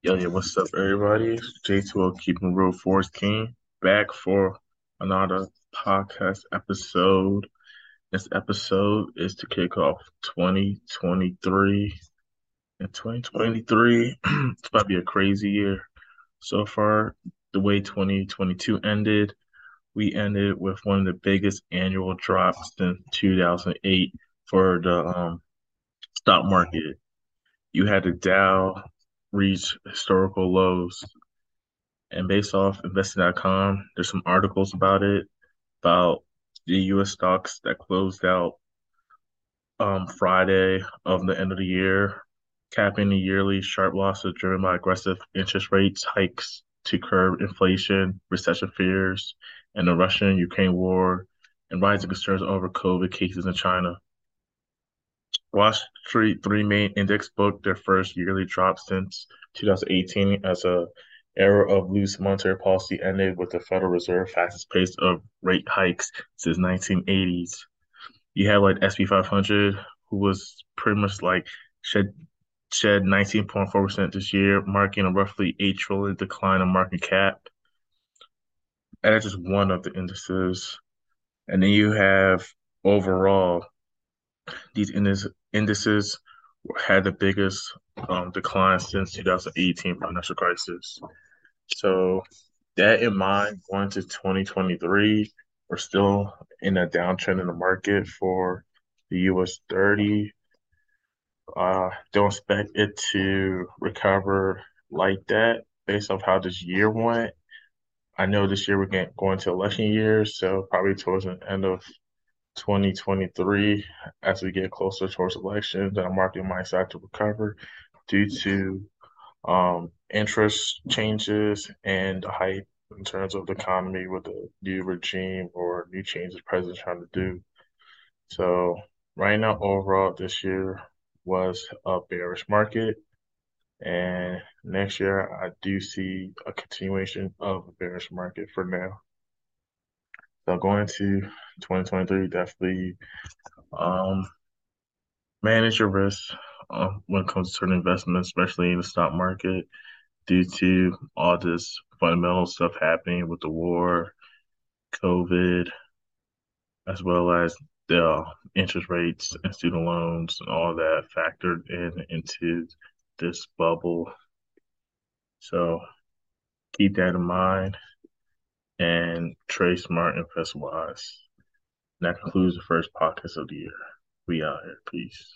Yo, yo, what's up, everybody? J2O Keeping Real Force King back for another podcast episode. This episode is to kick off 2023. And 2023, it's about to be a crazy year. So far, the way 2022 ended, we ended with one of the biggest annual drops since 2008 for the um, stock market. You had the Dow reach historical lows and based off investing.com, there's some articles about it, about the US stocks that closed out um, Friday of the end of the year, capping the yearly sharp losses driven by aggressive interest rates hikes to curb inflation, recession fears, and the Russian Ukraine war, and rising concerns over COVID cases in China. Wall Street three main index booked their first yearly drop since 2018 as a era of loose monetary policy ended with the Federal Reserve fastest pace of rate hikes since 1980s. You had like SP 500, who was pretty much like shed shed 19.4% this year, marking a roughly 8 trillion decline in market cap. And that's just one of the indices. And then you have overall these indices had the biggest um, decline since 2018 financial crisis. So that in mind, going to 2023, we're still in a downtrend in the market for the US 30. Uh, don't expect it to recover like that based off how this year went. I know this year we're going to election year, so probably towards the end of 2023, as we get closer towards elections, that market might start to recover due to um, interest changes and the hype in terms of the economy with the new regime or new changes the president's trying to do. So right now, overall, this year was a bearish market. And next year, I do see a continuation of a bearish market for now. So going into 2023, definitely um, manage your risk uh, when it comes to certain investments, especially in the stock market, due to all this fundamental stuff happening with the war, COVID, as well as the uh, interest rates and student loans and all that factored in into this bubble. So keep that in mind and trade smart, invest wise. And that concludes the first podcast of the year. We out here. Peace.